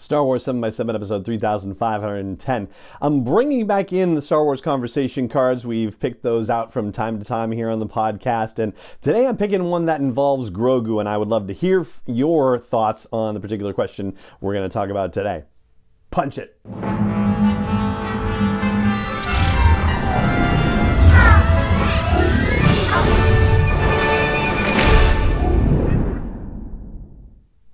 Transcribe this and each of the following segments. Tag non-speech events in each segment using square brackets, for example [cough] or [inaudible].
Star Wars 7 by 7 episode 3510. I'm bringing back in the Star Wars conversation cards. We've picked those out from time to time here on the podcast. And today I'm picking one that involves Grogu, and I would love to hear your thoughts on the particular question we're going to talk about today. Punch it.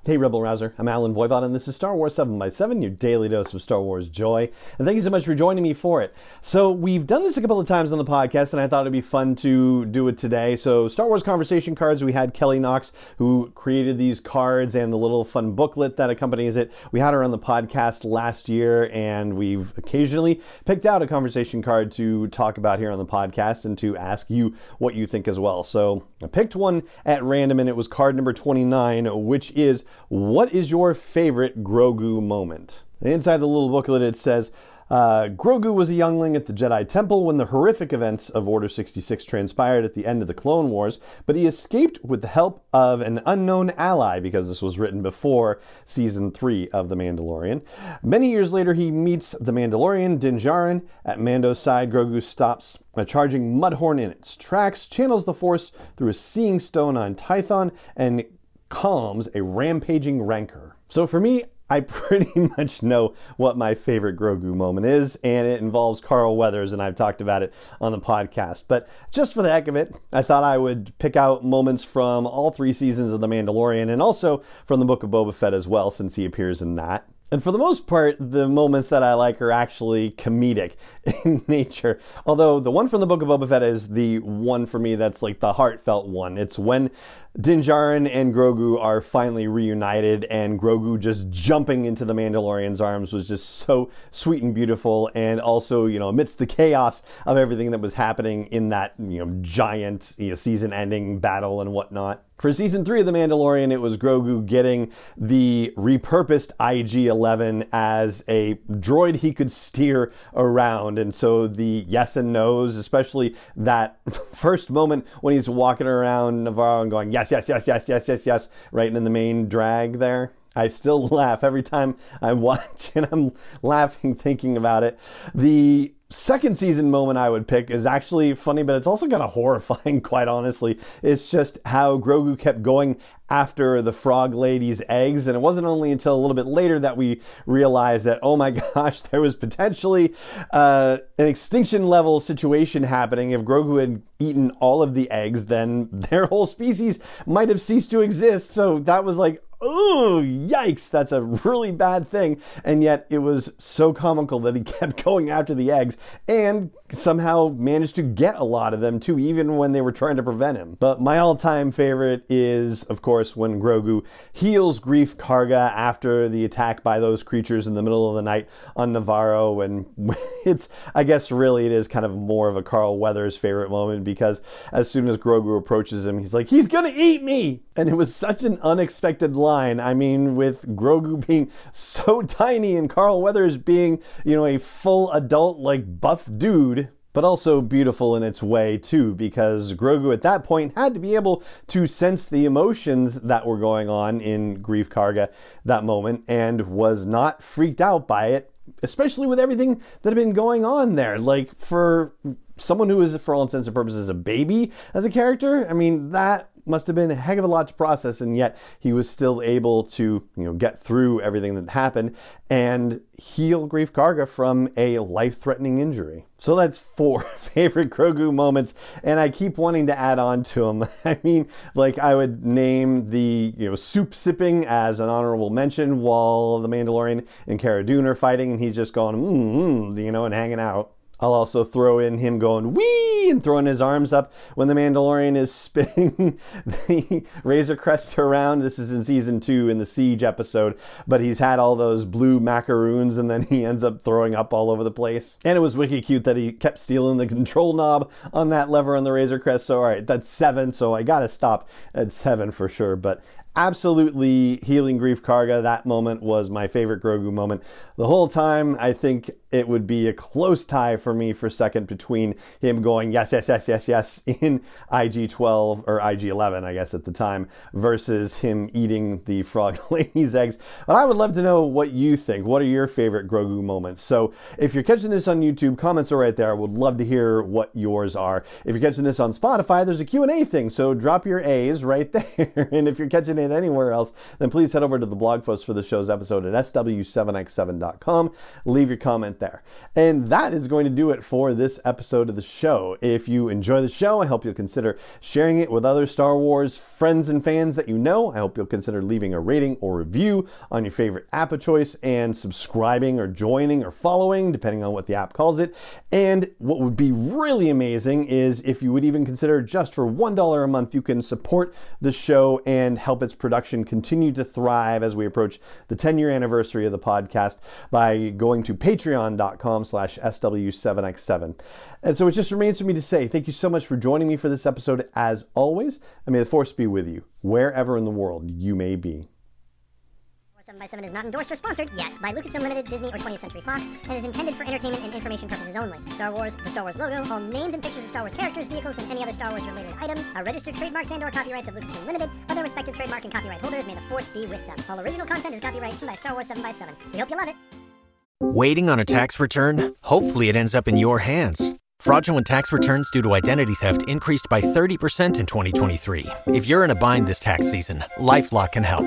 Hey, Rebel Rouser. I'm Allen Voivod, and this is Star Wars 7 by 7 your daily dose of Star Wars joy. And thank you so much for joining me for it. So, we've done this a couple of times on the podcast, and I thought it'd be fun to do it today. So, Star Wars conversation cards, we had Kelly Knox, who created these cards and the little fun booklet that accompanies it. We had her on the podcast last year, and we've occasionally picked out a conversation card to talk about here on the podcast and to ask you what you think as well. So, I picked one at random, and it was card number 29, which is what is your favorite Grogu moment? Inside the little booklet, it says uh, Grogu was a youngling at the Jedi Temple when the horrific events of Order 66 transpired at the end of the Clone Wars, but he escaped with the help of an unknown ally because this was written before season 3 of The Mandalorian. Many years later, he meets the Mandalorian Din Djarin. At Mando's side, Grogu stops a charging Mudhorn in its tracks, channels the Force through a Seeing Stone on Tython, and calms a rampaging rancor. So for me, I [laughs] pretty much know what my favorite Grogu moment is, and it involves Carl Weathers, and I've talked about it on the podcast. But just for the heck of it, I thought I would pick out moments from all three seasons of The Mandalorian and also from the Book of Boba Fett as well, since he appears in that. And for the most part, the moments that I like are actually comedic [laughs] in nature. Although the one from the Book of Boba Fett is the one for me that's like the heartfelt one. It's when Din Djarin and Grogu are finally reunited, and Grogu just jumping into the Mandalorian's arms was just so sweet and beautiful. And also, you know, amidst the chaos of everything that was happening in that, you know, giant you know, season ending battle and whatnot. For season three of The Mandalorian, it was Grogu getting the repurposed IG 11 as a droid he could steer around. And so the yes and no's, especially that [laughs] first moment when he's walking around Navarro and going, yes, yes, yes, yes, yes, yes, yes, right in the main drag there. I still [laughs] laugh every time I watch [laughs] and I'm laughing thinking about it. The second season moment I would pick is actually funny, but it's also kind of [laughs] horrifying, quite honestly. It's just how Grogu kept going after the frog lady's eggs. And it wasn't only until a little bit later that we realized that, oh my gosh, there was potentially uh, an extinction level situation happening. If Grogu had eaten all of the eggs, then their whole species might have ceased to exist. So that was like, oh, yikes, that's a really bad thing. And yet it was so comical that he [laughs] kept going after the eggs and somehow managed to get a lot of them too, even when they were trying to prevent him. But my all time favorite is, of course, when Grogu heals Greef Karga after the attack by those creatures in the middle of the night on Navarro. And [laughs] it's, I guess, really, it is kind of more of a Carl Weathers favorite moment because as soon as Grogu approaches him, he's like, he's gonna eat me! And it was such an unexpected line. I mean, with Grogu [laughs] being so tiny and Carl Weathers being, you know, a full adult, like buff dude, but also beautiful in its way too, because Grogu at that point had to be able to sense the emotions that were going on in Greef Karga that moment and was not freaked out by it, especially with everything that had been going on there. Like for someone who is, for all intents and purposes, a baby as a character, I mean, that must have been a heck of a lot to process, and yet he was still able to, you know, get through everything that happened and heal Greef Karga from a life-threatening injury. So that's four [laughs] favorite Grogu moments, and I keep wanting to add on to them. [laughs] I mean, like I would name the you know soup sipping as an honorable mention while the Mandalorian and Cara Dune are fighting, and he's just going, mm, mm, you know, and hanging out. I'll also throw in him going wee and throwing his arms up when the Mandalorian is [laughs] spinning the Razor Crest around. This is in season two in the Siege episode, but he's had all those blue macaroons and then he ends up throwing up all over the place. And it was wicked cute that he kept stealing the control knob on that lever on the Razor Crest. So, all right, that's seven. So I got to stop at seven for sure. But absolutely healing Greef Karga. That moment was my favorite Grogu moment. The whole time, I think it would be a close tie for me for second between him going yes, yes, yes, yes, yes [laughs] in IG 12 or IG 11, I guess at the time, versus him eating the frog [laughs] lady's eggs. But I would love to know what you think. What are your favorite Grogu moments? So if you're catching this on YouTube, comments are right there. I would love to hear what yours are. If you're catching this on Spotify, there's a Q&A thing, so drop your A's right [laughs] there. and if you're catching it anywhere else, then please head over to the blog post for the show's episode at sw7x7.com. Leave your comment there. And that is going to do it for this episode of the show. If you enjoy the show, I hope you'll consider sharing it with other Star Wars friends and fans that you know. I hope you'll consider leaving a rating or review on your favorite app of choice and subscribing or joining or following, depending on what the app calls it. And what would be really amazing is if you would even consider just for $1 a month, you can support the show and help its production continue to thrive as we approach the 10 year anniversary of the podcast by going to patreon.com slash SW7X7. And so it just remains for me to say thank you so much for joining me for this episode as always, and may the force be with you wherever in the world you may be. 7x7 is not endorsed or sponsored yet by Lucasfilm Limited, Disney, or 20th Century Fox, and is intended for entertainment and information purposes only. Star Wars, the Star Wars logo, all names and pictures of Star Wars characters, vehicles, and any other Star Wars related items are registered trademarks and or copyrights of Lucasfilm Limited or their respective trademark and copyright holders. May the force be with them. All original content is copyrighted by Star Wars 7 by 7 We hope you love it. Waiting on a tax return? Hopefully it ends up in your hands. Fraudulent tax returns due to identity theft increased by 30% in 2023. If you're in a bind this tax season, LifeLock can help.